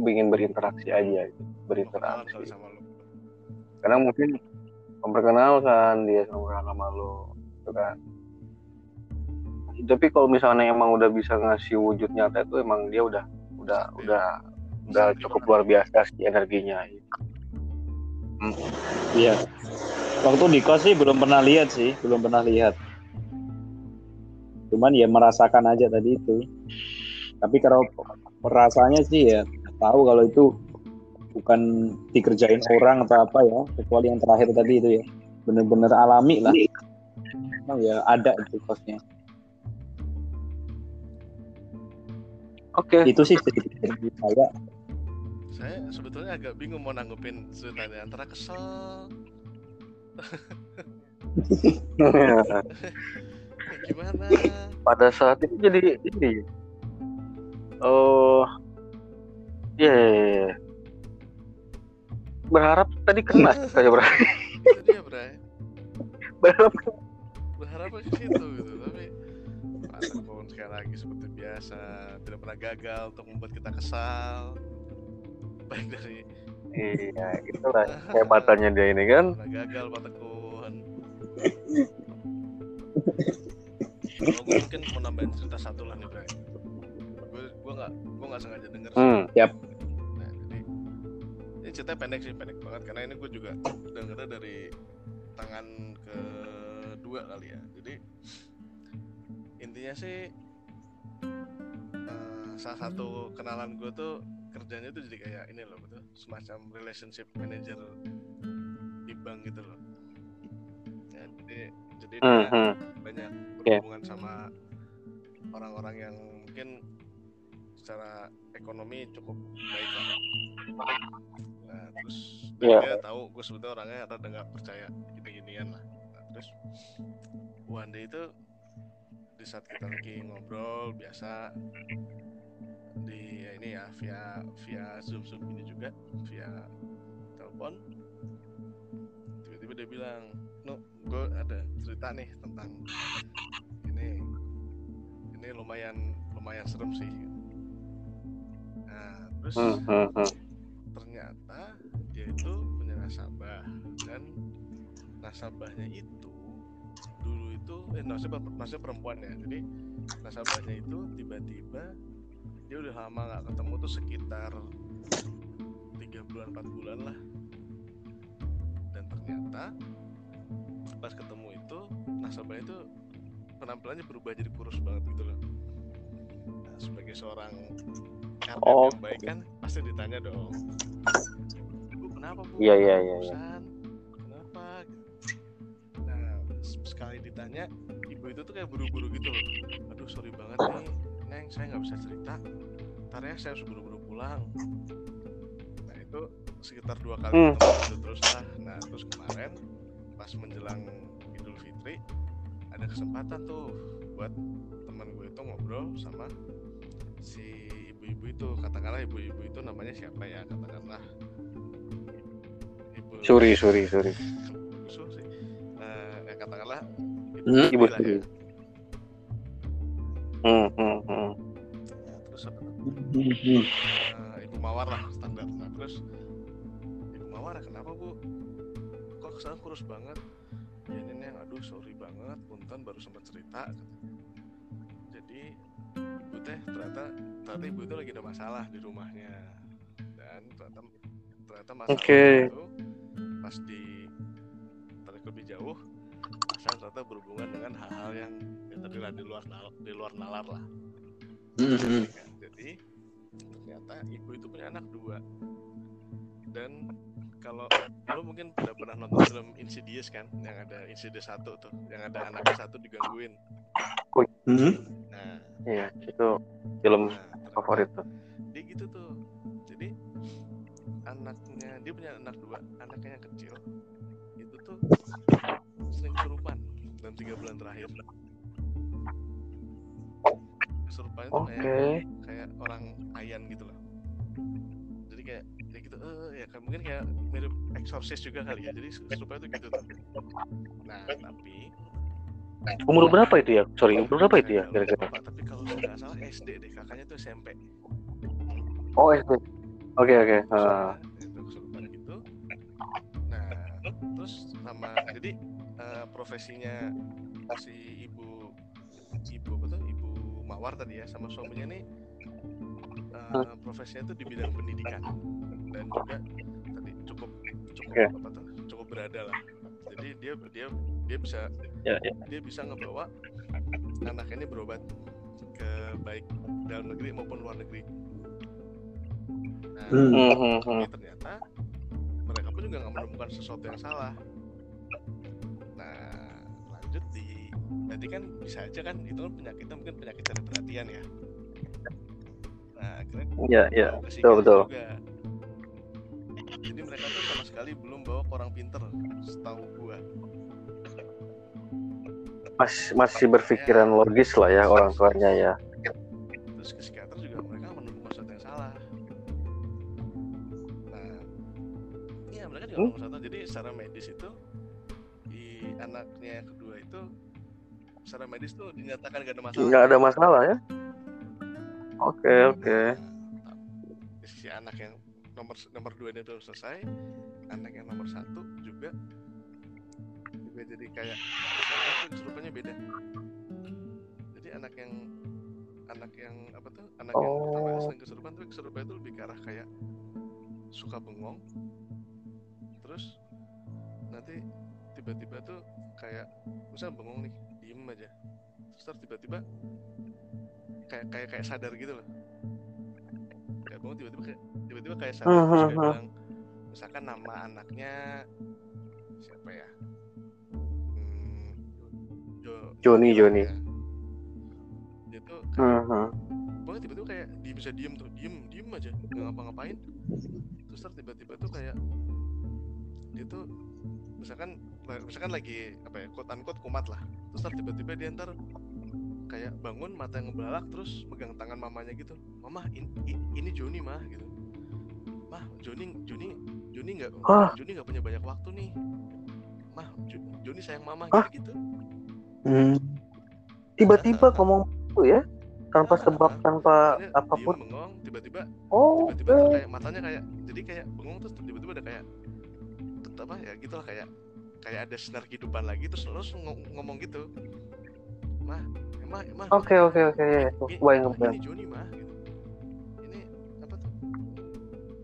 ingin berinteraksi aja, gitu. Berinteraksi sama lu. karena mungkin memperkenalkan dia sama sama lo gitu kan tapi kalau misalnya emang udah bisa ngasih wujud nyata itu emang dia udah udah udah udah cukup luar biasa sih energinya Iya. Waktu di kos sih belum pernah lihat sih, belum pernah lihat. Cuman ya merasakan aja tadi itu. Tapi kalau rasanya sih ya tahu kalau itu bukan dikerjain orang atau apa ya, kecuali yang terakhir tadi itu ya. Bener-bener alami lah. Emang ya ada itu kosnya. Oke. Itu sih sedikit dari saya. Saya sebetulnya agak bingung mau nanggepin ceritanya antara kesel. [laughs] Gimana? Pada saat itu jadi ini. Oh iya iya, iya. berharap tadi kena [laughs] saya berharap itu dia Bray? Berharap berharap ke situ gitu lagi seperti biasa tidak pernah gagal untuk membuat kita kesal. Baik dari iya itulah kehebatannya dia ini kan? Gagal Pak Tekun. [laughs] Kalau gue mungkin mau nambahin cerita satu lah nih Bray. Gue gue nggak gue nggak sengaja denger hmm. Nah, jadi ini ceritanya pendek sih, pendek banget. Karena ini gue juga dengernya dari tangan kedua kali ya. Jadi intinya sih salah satu kenalan gue tuh kerjanya tuh jadi kayak ini loh betul semacam relationship manager di bank gitu loh. Ya, jadi jadi Hmm, hmm. banyak berhubungan sama orang-orang yang mungkin secara ekonomi cukup baik lah. Nah, terus Iya. dia tahu gue sebetulnya orangnya rada nggak percaya gini-ginian lah. Nah, terus one day itu di saat kita lagi ngobrol biasa di ya ini ya via via zoom zoom ini juga via telepon. Tiba-tiba dia bilang no gue ada cerita nih tentang ini ini lumayan lumayan serem sih. Nah terus Hmm, hmm, hmm. ternyata dia itu punya nasabah dan nasabahnya itu dulu itu eh nasabah nasabah perempuan ya. Jadi nasabahnya itu tiba-tiba dia udah lama nggak ketemu tuh sekitar tiga bulan empat bulan lah. Dan ternyata pas ketemu itu nasabahnya itu penampilannya berubah jadi kurus banget gitu loh. Nah, sebagai seorang RT Oh. yang baik kan pasti ditanya dong bu kenapa bu? Iya, iya, iya, iya. Kenapa? Nah sekali ditanya ibu itu tuh kayak buru-buru gitu loh. Aduh sorry banget nih neng saya nggak bisa cerita. Ntar ya saya harus buru-buru pulang. Nah itu sekitar dua kali Hmm. gitu terus. Lah nah terus kemarin pas menjelang Idul Fitri ada kesempatan tuh buat teman gue itu ngobrol sama si ibu-ibu itu. Katakanlah ibu-ibu itu namanya siapa ya? Katakanlah ibu suri suri suri. Nah ya katakanlah Hmm, Ibu lah ya. Hmm, hmm, hmm. Nah, terus apa tuh? Hmm, Nah, mawar lah standar. Nah terus ibu mawar kenapa bu? Kok sekarang kurus banget? Ya ini neng aduh sorry banget. Punten baru sempat cerita. Jadi ibu teh ternyata ternyata ibu itu lagi ada masalah di rumahnya. Dan ternyata ternyata masalah Oke. itu pas di tarik lebih jauh ternyata berhubungan dengan hal-hal yang ya tadi lah di luar nal- di luar nalar lah kan. Jadi ternyata ibu itu punya anak dua. Dan kalau lo mungkin udah pernah nonton film Insidious kan, yang ada Insidious satu tuh, yang ada anaknya satu digangguin. Mhm. Nah, Iya, itu film nah favorit tuh. Dia gitu tuh. Jadi anaknya dia punya anak dua, anaknya yang kecil itu tuh sering kesurupan dalam tiga bulan terakhir. Kesurupan itu Oke. kayak kayak orang ayan gitu loh jadi kayak kayak gitu eh ya kan mungkin kayak mirip eksorsis juga kali ya jadi kesurupan itu gitu tuh nah tapi Umur berapa itu ya? Sorry, umur berapa itu ya saya kira-kira? tapi kalau nggak salah SD deh kakaknya tuh SMP Oh, SD. Oke, oke. Ah. Kesurupan, itu kesurupan gitu nah terus sama jadi eh, profesinya si ibu ibu apa tuh? Ibu mawar tadi ya sama suaminya nih eh, profesinya itu di bidang pendidikan. Dan juga tadi cukup cukup Oke. apa tuh? Cukup berada lah. Jadi dia dia dia bisa Ya, ya. dia bisa ngebawa anaknya ini berobat ke baik dalam negeri maupun luar negeri. Nah Hmm. Hmm, ternyata mereka pun juga nggak menemukan sesuatu yang salah lanjut di berarti kan bisa aja kan itu kan penyakitnya mungkin penyakit cari perhatian ya nah akhirnya bawa ke betul, betul. juga. jadi mereka tuh sama sekali belum bawa orang pinter setahu gua Mas, masih berpikiran logis lah ya orang tuanya ya. terus ke psikiater juga mereka menemukan sesuatu yang salah nah iya mereka juga Hmm? jadi secara medis itu di anaknya secara medis tuh dinyatakan gak ada masalah Nggak ada masalah ya? Oke, oke. Nah, di sisi anak yang nomor nomor dua ini udah selesai anak yang nomor satu juga juga jadi kayak tuh kesurupannya beda jadi anak yang anak yang apa tuh anak yang pertama Oh. selain kesurupan tuh kesurupan itu lebih ke arah kayak suka bengong terus nanti tiba-tiba tuh kayak misalnya bengong nih diem aja terus tiba-tiba kayak kayak kayak sadar gitu loh kayak bengong tiba-tiba kayak tiba-tiba kayak sadar hmm. bilang misalkan nama anaknya siapa ya hmm, Jo, Joni, Joni. ya. dia tuh kayak pokoknya tiba-tiba kayak dia bisa diem tuh diem diem aja nggak ngapa-ngapain terus tiba-tiba tuh kayak dia tuh misalkan misalkan lagi apa ya quote unquote kumat lah terus ntar tiba-tiba dia ntar kayak bangun mata yang ngebelalak terus megang tangan mamanya gitu mama in- i- ini Joni mah gitu mah Joni Joni Joni nggak Hah? Joni nggak punya banyak waktu nih mah Jo- Joni sayang mama Hah? gitu gitu Hmm. Tiba-tiba ngomong itu ya, tanpa sebab, tanpa Makanya apa pun. bengong tiba-tiba Oh, tiba-tiba oke. kayak matanya kayak jadi kayak bengong terus tiba-tiba ada kayak apa ya gitulah kayak kayak ada sinar kehidupan lagi terus terus ngo- ngomong gitu mah emah emah Oke, oke, oke. ya. ini, Kebayang, mah, kebayang. ini Joni mah gitu ini apa tuh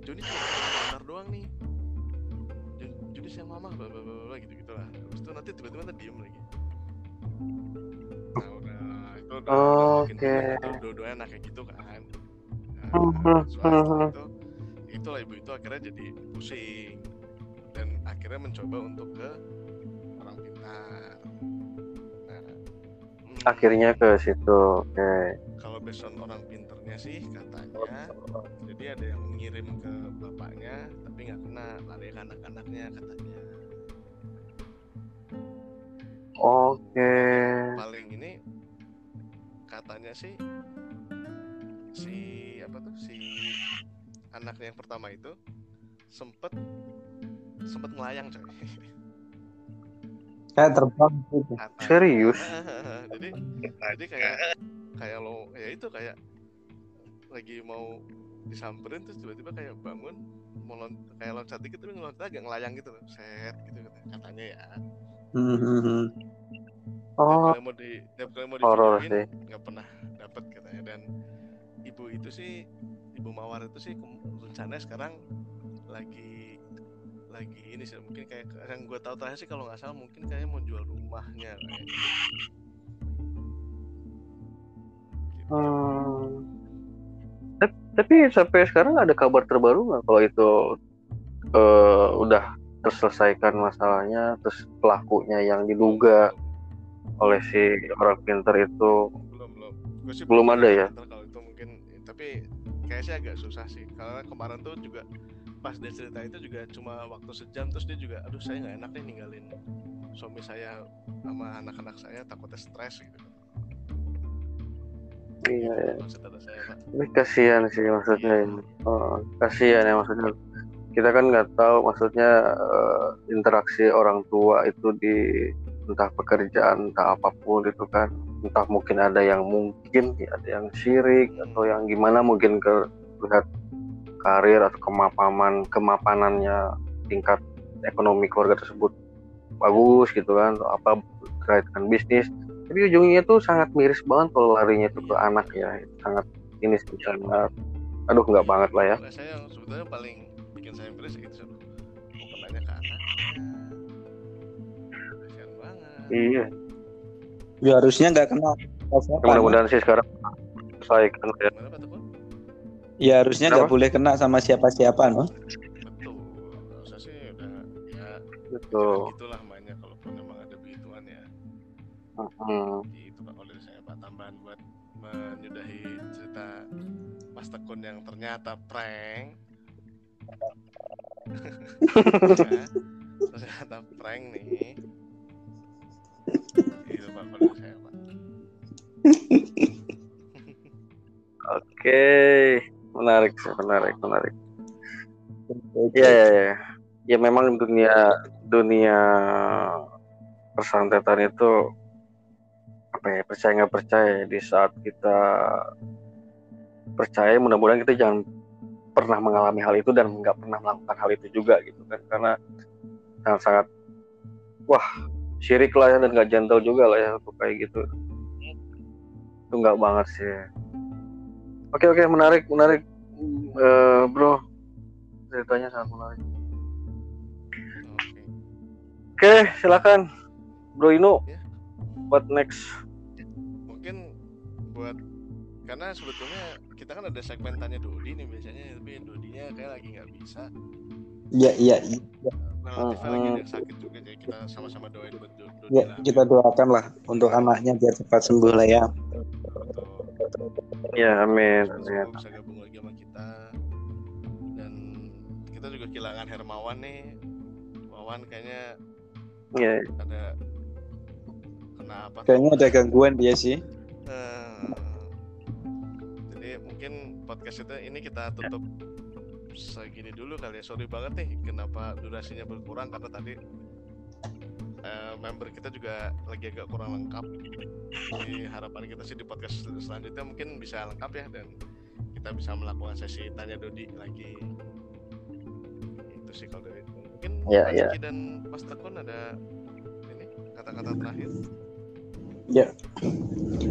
Joni cuma sebentar doang nih Jon- Joni sayang mama bla bla bla gitu gitulah terus itu nanti tiba-tiba ntar diem lagi nah udah itu udah Oke. itu dua-duanya anak kayak gitu kan nah, soalnya setelah mhm. itu itulah ibu itu akhirnya jadi pusing dan akhirnya mencoba untuk ke orang pintar nah, hmm, Akhirnya ke situ. Oke. kalau based on orang pinternya sih katanya jadi ada yang ngirim ke bapaknya tapi nggak kena lari ke anak-anaknya katanya Oke. paling ini katanya sih si apa tuh si anaknya yang pertama itu sempet sempet melayang coy Kayak terbang gitu. Serius? [laughs] jadi jadi kayak kayak lo ya itu kayak lagi mau disamperin terus tiba-tiba kayak bangun mau lon kayak loncat dikit tapi ngeloncat agak ngelayang gitu loh set gitu katanya, ya Hmm, hmm, hmm. Oh, tiap kali mau di tiap kali mau horor divideoin, sih. nggak pernah dapat katanya dan ibu itu sih ibu mawar itu sih rencananya sekarang lagi lagi ini sih mungkin kayak yang gue tahu terakhir sih kalau nggak salah mungkin kayak mau jual rumahnya kayak gitu. Hmm. Tap- Tapi sampai sekarang ada kabar terbaru nggak kalau itu eh, udah terselesaikan masalahnya, terus pelakunya yang diduga oleh si orang pinter itu belum belum Gua sih Belum ada ya? Kalau itu mungkin tapi kayaknya sih agak susah sih karena kemarin tuh juga pas dia cerita itu juga cuma waktu sejam terus dia juga aduh saya nggak enak nih ninggalin suami saya sama anak-anak saya takutnya stres gitu iya ya. Ini kasihan sih maksudnya ini. Oh, kasihan ya maksudnya. Kita kan nggak tahu maksudnya eh, interaksi orang tua itu di entah pekerjaan entah apa pun itu kan entah mungkin ada yang mungkin ya, ada yang syirik atau yang gimana mungkin ke lihat karir atau kemapanan kemapanannya tingkat ekonomi keluarga tersebut bagus gitu kan atau apa terkait dengan bisnis. Tapi ujungnya tuh sangat miris banget kalau larinya itu ke anak ya sangat ini sangat aduh nggak banget lah ya. Saya yang sebetulnya paling bikin saya miris itu bukan nanya ke kasihan banget. Iya. Ya harusnya nggak kenal. mudah-mudahan sih sekarang selesaikan ya? Ya harusnya nggak boleh kena sama siapa-siapa, no? betul. Saya sih udah ya gitu gitulah mainnya kalaupun memang ada begituan ya. Hmm. itu pak kalau dari saya pak tambahan buat menyudahi cerita Mas Tekun yang ternyata prank. Ya, [laughs] ternyata prank nih. Itu pak kalau dari saya pak. Oke menarik sih menarik. Menarik Iya ya, ya. Ya memang dunia dunia persantetan itu apa ya percaya nggak percaya ya, di saat kita percaya mudah-mudahan kita jangan pernah mengalami hal itu dan nggak pernah melakukan hal itu juga gitu kan. Karena sangat sangat wah syirik lah ya dan nggak gentle juga lah ya untuk kayak gitu. Itu nggak banget sih. Oke oke menarik menarik Eh, bro ceritanya sangat menarik oke Oke, silakan Bro Inu. Ya. What next? mungkin buat karena sebetulnya kita kan ada segmen tanya Dodi nih biasanya tapi Dodinya kayak lagi nggak bisa Iya, iya. iya. lagi ada sakit juga jadi kita sama-sama doain buat Do- Dodi Ya, lah kita doakan lah untuk anaknya biar cepat sembuh lah ya. Ya, amin, amin. bisa gabung kita juga kehilangan Hermawan nih. Wawan kayaknya Ya, ada kena apa? Tuh? Kayaknya ada gangguan dia sih. Eh, jadi mungkin podcast itu ini kita tutup segini dulu kali ya. Sorry banget nih kenapa durasinya berkurang karena tadi eh, member kita juga lagi agak kurang lengkap. Jadi harapan kita sih di podcast selanjutnya mungkin bisa lengkap ya dan kita bisa melakukan sesi tanya Dodi lagi itu sih kalau dari mungkin Ya, Mas ya. Zaki dan Mas Tekun ada ini kata-kata terakhir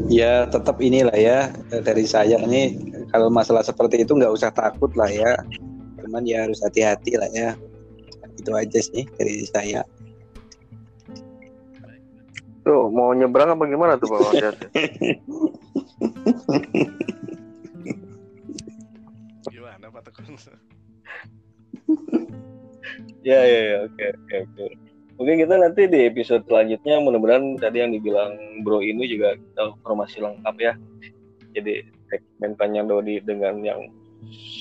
Ya tetap inilah ya dari saya ini kalau masalah seperti itu nggak usah takut lah ya. Cuman ya harus hati-hati lah ya. Itu aja sih dari saya. tuh mau nyebrang apa gimana tuh Pak gimana Pak Tekun ya, ya, ya, oke, oke, oke. Mungkin kita nanti di episode selanjutnya mudah-mudahan tadi yang dibilang Bro ini juga kita informasi lengkap ya. Jadi segmen tanya Dodi dengan yang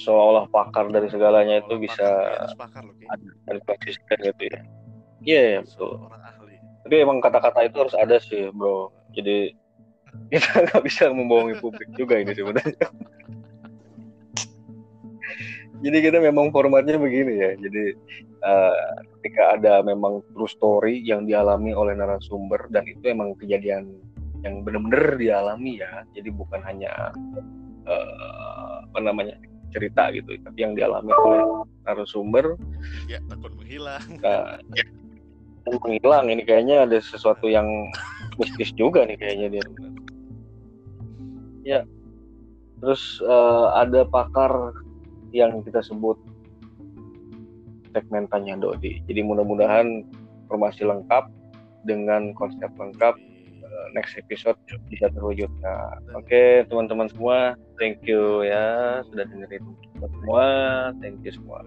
seolah pakar dari segalanya itu bisa pakar, Ki. dan konsisten gitu ya. Iya, ya, betul. Tapi emang kata-kata itu harus ada sih, bro. Jadi [laughs] kita nggak bisa membohongi publik juga ini sebenarnya. Jadi kita memang formatnya begini ya. Jadi eh, ketika ada memang true story yang dialami oleh narasumber dan itu emang kejadian yang benar-benar dialami ya. Jadi bukan hanya eh, apa namanya cerita gitu tapi yang dialami oleh narasumber. Ya takut menghilang. Nah, menghilang. Ini kayaknya ada sesuatu yang mistis juga nih kayaknya dia. Ya. Terus eh, ada pakar yang kita sebut segmen tanya Dodi. Jadi mudah-mudahan informasi lengkap dengan konsep lengkap eh, next episode bisa terwujud nah oke teman-teman semua thank you ya sudah dengerin semua. Thank you semua